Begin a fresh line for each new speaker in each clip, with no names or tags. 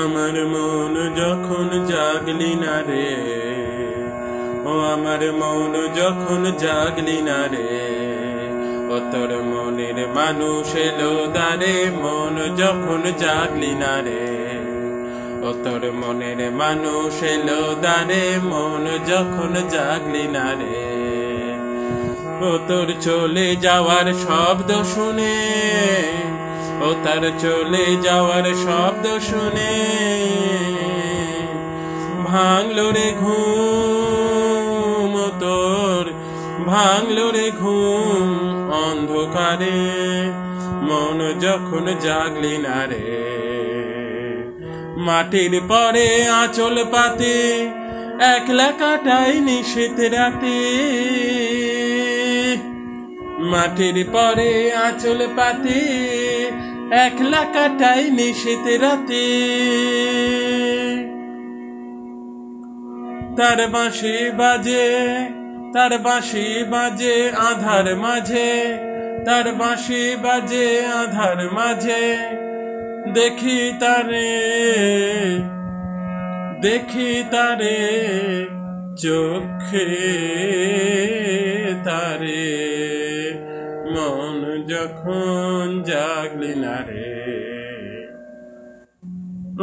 আমার মন যখন জাগলি না রে, ও আমার মন যখন জাগলি না রে, ও তোর মনের মানুষ এলো দারে মন যখন জাগলি না রে, ও তোর মনের মানুষ এলো দারে মন যখন জাগলি না রে। ও তোর চলে যাওয়ার শব্দ শুনে তার চলে যাওয়ার শব্দ শুনে ভাঙলো রে ঘুম তোর, ভাঙলো রে ঘুম অন্ধকারে, মন যখন জাগলি না রে। মাটির পরে আঁচল পাতে, একলা কাটাই নিষেধ রাতে। মাটির পরে আঁচল পাতে একলা কাটাই নিষেধ রাতে। তার বাঁশি বাজে, তার বাঁশি বাজে আধার মাঝে, তার বাঁশি বাজে আধার মাঝে। দেখি তারে দেখি তারে চোখে তারে। মন যখন জাগলি না রে।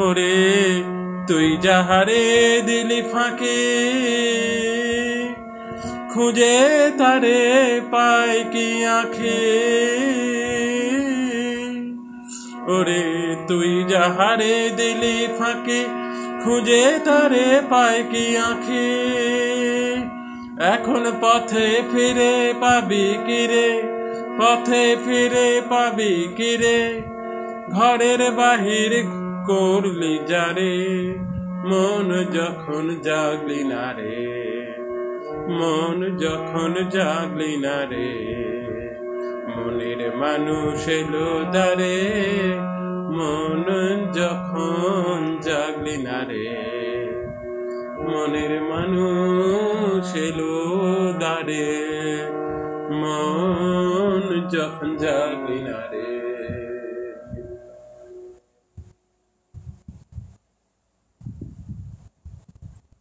ওরে, তুই যাহারে দিলি ফাঁকে, খুঁজে তারে পাই কি আখে। ওরে, তুই যাহারে দিলি ফাঁকে, খুঁজে তারে পায় কি আঁখে। এখন পথে ফিরে পাবি কিরে পথে ফিরে পাবি কিরে ঘরের বাহির করলি যারে মন যখন জাগলি না রে, মন যখন জাগলি না রে, মনের মানুষ এলো দারে মন যখন জাগলি না রে, মনের মানুষ এলো দারে মন যখন জাগলি না রে